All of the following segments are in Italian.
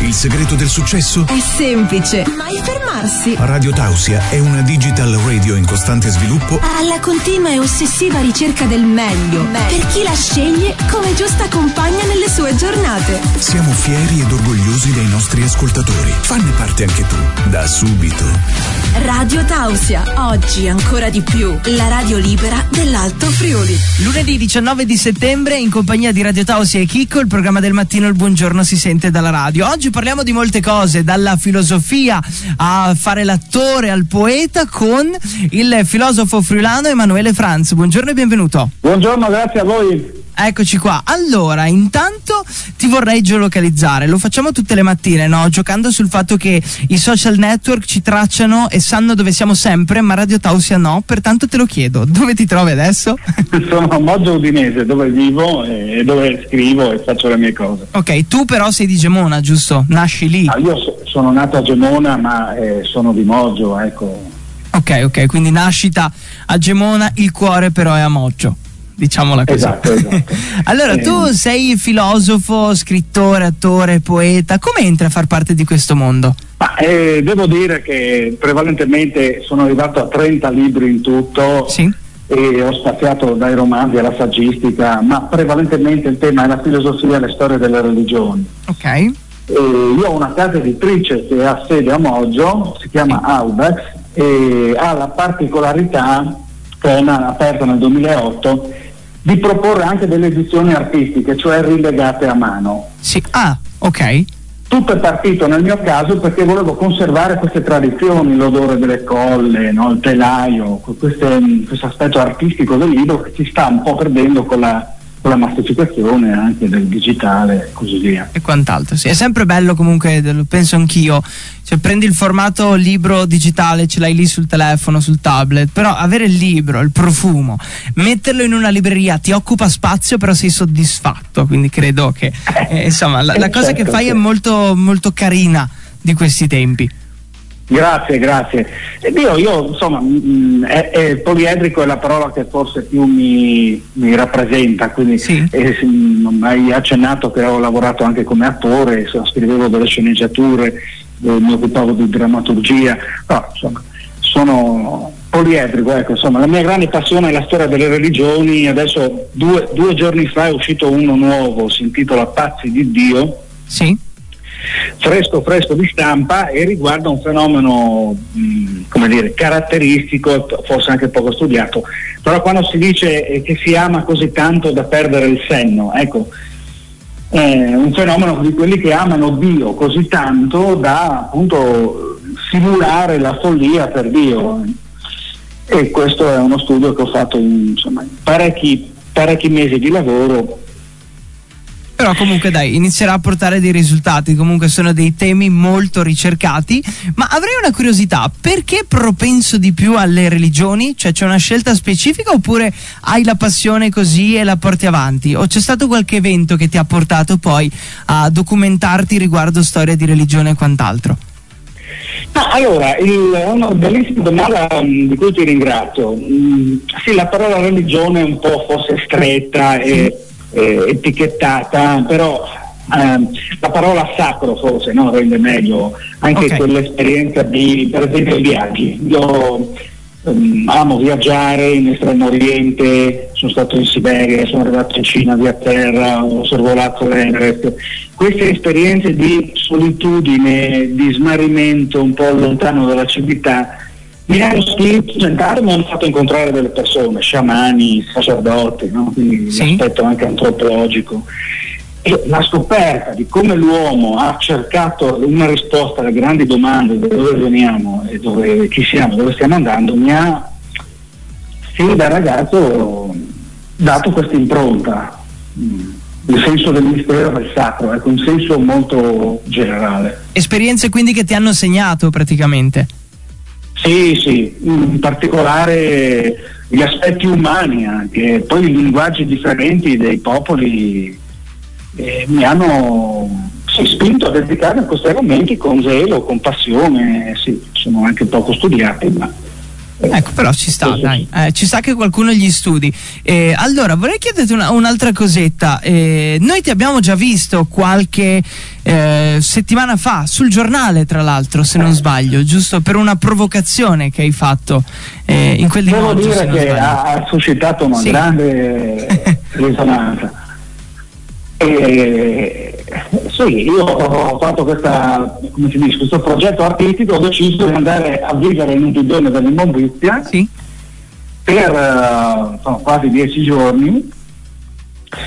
Il segreto del successo? È semplice, mai fermarsi. Radio Tausia è una digital radio in costante sviluppo Alla continua e ossessiva ricerca del meglio. Per chi la sceglie come giusta compagna nelle sue giornate. Siamo fieri ed orgogliosi dei nostri ascoltatori. Fanne parte anche tu, da subito. Radio Tausia, oggi ancora di più. La radio libera dell'Alto Friuli. Lunedì 19 di settembre in compagnia di Radio Tausia e Chicco il programma del mattino Il Buongiorno si sente dalla radio. Oggi parliamo di molte cose, dalla filosofia a fare l'attore al poeta con il filosofo friulano Emanuele Franz. Buongiorno e benvenuto. Buongiorno, grazie a voi. Eccoci qua. Allora, intanto ti vorrei geolocalizzare. Lo facciamo tutte le mattine, no? Giocando sul fatto che i social network ci tracciano e sanno dove siamo sempre, ma Radio Tausia no. Pertanto te lo chiedo, dove ti trovi adesso? Sono a Moggio Udinese dove vivo e dove scrivo e faccio le mie cose. Ok, tu però sei di Gemona, giusto? Nasci lì. Ah, io so- sono nato a Gemona ma eh, sono di Moggio, ecco. Ok, ok, quindi nascita a Gemona, il cuore però è a Moggio. Diciamola così. Esatto, esatto. allora, Eh. tu sei filosofo, scrittore, attore, poeta. Come entri a far parte di questo mondo? Ma eh, devo dire che prevalentemente sono arrivato a 30 libri in tutto Sì. e ho spaziato dai romanzi alla saggistica, ma prevalentemente il tema è la filosofia e la storia delle religioni. Ok. E io ho una casa editrice che ha sede a Moggio, si chiama Audax e ha la particolarità, che è aperta nel 2008, di proporre anche delle edizioni artistiche, cioè rilegate a mano. Sì. Ah, ok. Tutto è partito nel mio caso perché volevo conservare queste tradizioni, l'odore delle colle, no, il telaio, queste- questo aspetto artistico del libro che si sta un po' perdendo con la, con la massificazione anche del digitale e così via. E quant'altro. Sì, è sempre bello comunque, lo penso anch'io. Cioè, prendi il formato libro digitale, ce l'hai lì sul telefono, sul tablet, però avere il libro, il profumo, metterlo in una libreria ti occupa spazio, però sei soddisfatto. Quindi credo che eh, insomma la, la cosa che certo, fai è sì. molto, molto carina di questi tempi. Grazie, grazie. E io, io insomma, mm, è, è poliedrico è la parola che forse più mi, mi rappresenta, quindi Sì. eh, mm, hai accennato che ho lavorato anche come attore, insomma, scrivevo delle sceneggiature, eh, mi occupavo di drammaturgia, però insomma sono poliedrico, ecco, insomma la mia grande passione è la storia delle religioni, adesso due, due giorni fa è uscito uno nuovo, si intitola Pazzi di Dio, Sì? Fresco fresco di stampa e riguarda un fenomeno mh, dire caratteristico forse anche poco studiato. Però quando si dice eh, che si ama così tanto da perdere il senno ecco è un fenomeno di quelli che amano Dio così tanto da appunto simulare la follia per Dio. E questo è uno studio che ho fatto in insomma, in parecchi, parecchi mesi di lavoro Però comunque dai, inizierà a portare dei risultati, comunque sono dei temi molto ricercati, ma avrei una curiosità, perché propenso di più alle religioni? Cioè c'è una scelta specifica oppure hai la passione così e la porti avanti? O c'è stato qualche evento che ti ha portato poi a documentarti riguardo storia di religione e quant'altro? Ma allora, il- è una bellissima domanda mm, di cui ti ringrazio. Mm, sì, la parola religione è un po' forse stretta e e etichettata, però ehm, la parola sacro forse no, rende meglio anche Ok. quell'esperienza di, per esempio, i viaggi. Io ehm, amo viaggiare in Estremo Oriente, sono stato in Siberia, sono arrivato in Cina via terra, ho sorvolato l'Everest. Queste esperienze di solitudine, di smarrimento un po' lontano dalla civiltà mi hanno spinto a diventare, mi hanno fatto incontrare delle persone, sciamani, sacerdoti, no? quindi Sì. l'aspetto anche antropologico. E la scoperta di come l'uomo ha cercato una risposta alle grandi domande da dove veniamo e dove chi siamo, dove stiamo andando, mi ha fin da ragazzo dato questa impronta, mm, il senso del mistero del sacro, ecco, un senso molto generale. Esperienze quindi che ti hanno segnato praticamente. Sì, sì, in particolare gli aspetti umani anche, poi i linguaggi differenti dei popoli eh, mi hanno sì, spinto a dedicare a questi argomenti con zelo, con passione, sì, sono anche poco studiati, ma Ecco, però ci sta, Sì, dai. sì. Eh, ci sta che qualcuno gli studi. Eh, allora, vorrei chiederti una- un'altra cosetta. Eh, noi ti abbiamo già visto qualche eh, settimana fa sul giornale, tra l'altro, se non sbaglio, giusto per una provocazione che hai fatto eh, in quel Devo limoggio, se dire che ha, ha suscitato una Sì. grande risonanza. E, sì, io ho fatto questa, come si dice, questo progetto artistico, ho deciso di andare a vivere in un bidone dell'immondizia Sì? per eh, insomma, quasi dieci giorni,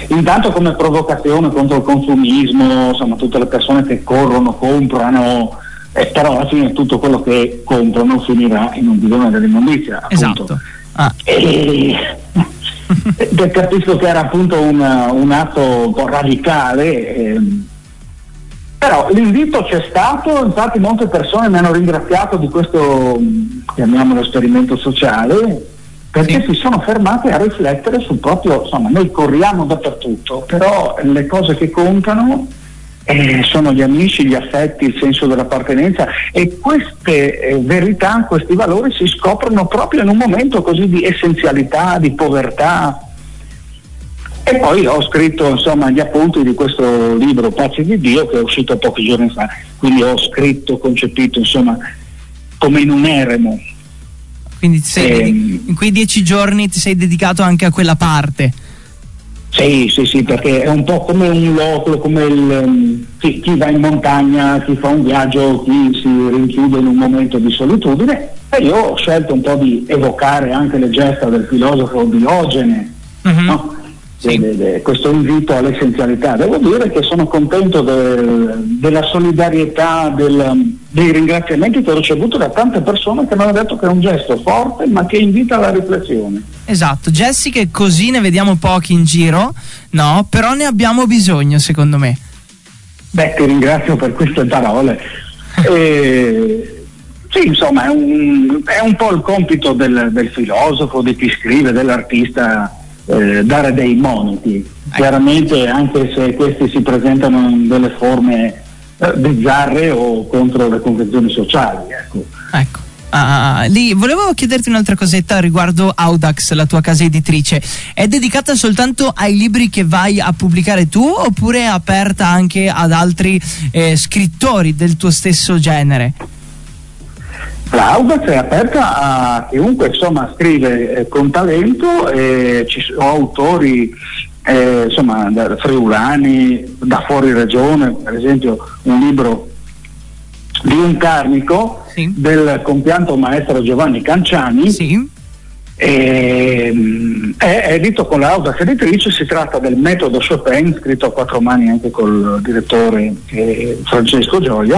intanto come provocazione contro il consumismo, insomma tutte le persone che corrono, comprano, eh, però alla fine tutto quello che comprano finirà in un bidone dell'immondizia. appunto. Esatto. Ah, E e capisco che era appunto un, un atto un po' radicale, ehm, però l'invito c'è stato, infatti molte persone mi hanno ringraziato di questo, chiamiamolo esperimento sociale, perché Sì. si sono fermate a riflettere sul proprio, insomma, noi corriamo dappertutto, però le cose che contano eh, sono gli amici, gli affetti, il senso dell'appartenenza e queste eh, verità, questi valori si scoprono proprio in un momento così di essenzialità, di povertà. E poi ho scritto insomma gli appunti di questo libro Pazzi di Dio che è uscito pochi giorni fa, quindi ho scritto, concepito insomma come in un eremo. quindi dedi- in quei dieci giorni ti sei dedicato anche a quella parte. Sì, sì, sì, perché è un po' come un loco, come il, ehm, chi, chi va in montagna, chi fa un viaggio, chi si rinchiude in un momento di solitudine e io ho scelto un po' di evocare anche le gesta del filosofo Diogene, Mhm. no? Sì. De- de- de- questo invito all'essenzialità. Devo dire che sono contento del- della solidarietà, del- dei ringraziamenti che ho ricevuto da tante persone che mi hanno detto che è un gesto forte ma che invita alla riflessione. Esatto, Jessica così ne vediamo pochi in giro, no? Però ne abbiamo bisogno, secondo me. Beh, ti ringrazio per queste parole. Eh, sì, insomma, è un, è un po' il compito del, del filosofo, di chi scrive, dell'artista, eh, dare dei moniti. Chiaramente, anche se questi si presentano in delle forme eh, bizzarre o contro le convenzioni sociali. Ecco. Ecco. Ah, lì volevo chiederti un'altra cosetta riguardo Audax, la tua casa editrice. È dedicata soltanto ai libri che vai a pubblicare tu oppure è aperta anche ad altri eh, scrittori del tuo stesso genere? L'Audax è aperta a chiunque insomma, scrive eh, con talento, e ci sono autori eh, insomma, da friulani, da fuori regione, per esempio un libro di un carnico Sì. del compianto maestro Giovanni Canciani, Sì. Ehm, è edito con l'Audax editrice, si tratta del metodo Chopin, scritto a quattro mani anche col direttore eh, Francesco Gioia,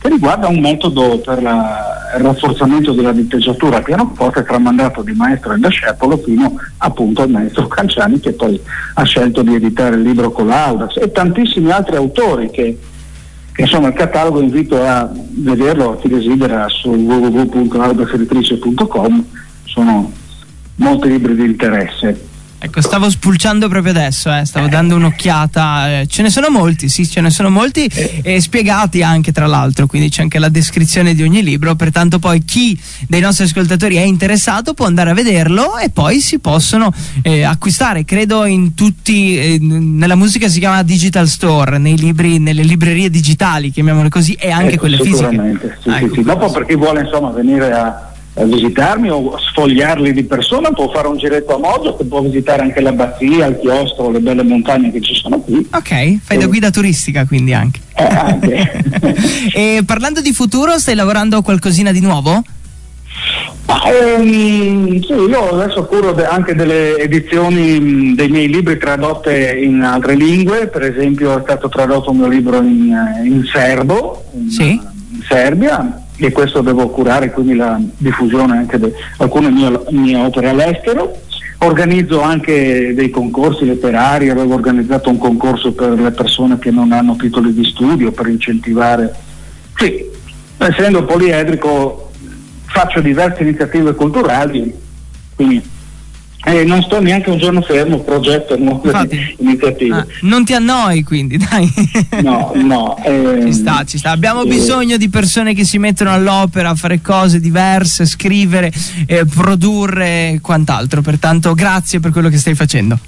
che riguarda un metodo per la- il rafforzamento della diteggiatura pianoforte tramandato di maestro e discepolo fino appunto al maestro Canciani che poi ha scelto di editare il libro con l'Audax e tantissimi altri autori che, insomma il catalogo invito a vederlo a chi desidera su www.audaxeditrice.com sono molti libri di interesse Ecco, stavo spulciando proprio adesso, eh, stavo dando un'occhiata. eh, ce ne sono molti, sì, ce ne sono molti e spiegati anche tra l'altro, quindi c'è anche la descrizione di ogni libro, pertanto poi chi dei nostri ascoltatori è interessato può andare a vederlo e poi si possono eh, acquistare, credo in tutti, eh, nella musica si chiama digital store, nei libri, nelle librerie digitali, chiamiamole così, e anche Ecco, quelle fisiche. sicuramente sì, Ah, sì, ecco, sì. dopo questo. per chi vuole insomma venire a visitarmi o sfogliarli di persona può fare un giretto a Moggio che può visitare anche l'abbazia, il chiostro, le belle montagne che ci sono qui Ok, fai da guida turistica quindi anche. Eh, anche. e parlando di futuro, stai lavorando a qualcosina di nuovo? Ma, ehm, sì, io adesso curo de- anche delle edizioni mh, dei miei libri tradotte in altre lingue, per esempio è stato tradotto un mio libro in, eh, in serbo, in, Sì. in Serbia, e questo devo curare quindi la diffusione anche di alcune mie, mie opere all'estero. Organizzo anche dei concorsi letterari, avevo organizzato un concorso per le persone che non hanno titoli di studio per incentivare. Sì, essendo poliedrico faccio diverse iniziative culturali, quindi Eh, non sto neanche un giorno fermo, progetto nuove Infatti, iniziative. Ah, non ti annoi quindi, dai. No, no. Eh, ci sta, ci sta. Abbiamo eh, bisogno di persone che si mettono all'opera a fare cose diverse, scrivere, eh, produrre e quant'altro. Pertanto grazie per quello che stai facendo.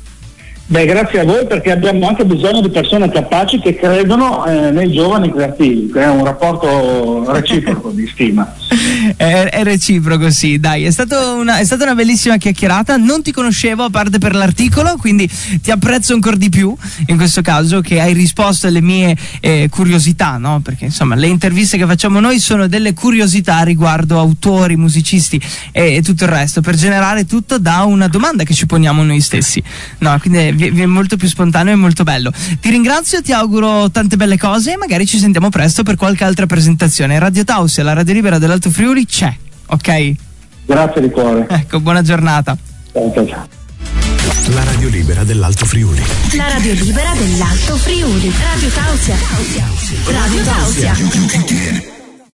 Beh, grazie a voi perché abbiamo anche bisogno di persone capaci che credono eh, nei giovani creativi, è un rapporto reciproco di stima. È, è, reciproco, sì, dai, è, una, è, stata una bellissima chiacchierata. Non ti conoscevo a parte per l'articolo, quindi ti apprezzo ancora di più in questo caso che hai risposto alle mie eh, curiosità, no? Perché insomma le interviste che facciamo noi sono delle curiosità riguardo autori, musicisti e, e tutto il resto, per generare tutto da una domanda che ci poniamo noi stessi. No, quindi è molto più spontaneo e molto bello. Ti ringrazio, ti auguro tante belle cose e magari ci sentiamo presto per qualche altra presentazione. Radio Tausia, la radio libera dell'Alto Friuli c'è, ok? Grazie di cuore. Ecco, buona giornata. Ciao, ciao. La radio libera dell'Alto Friuli. La radio libera dell'Alto Friuli. Radio Tausia. Radio Tausia.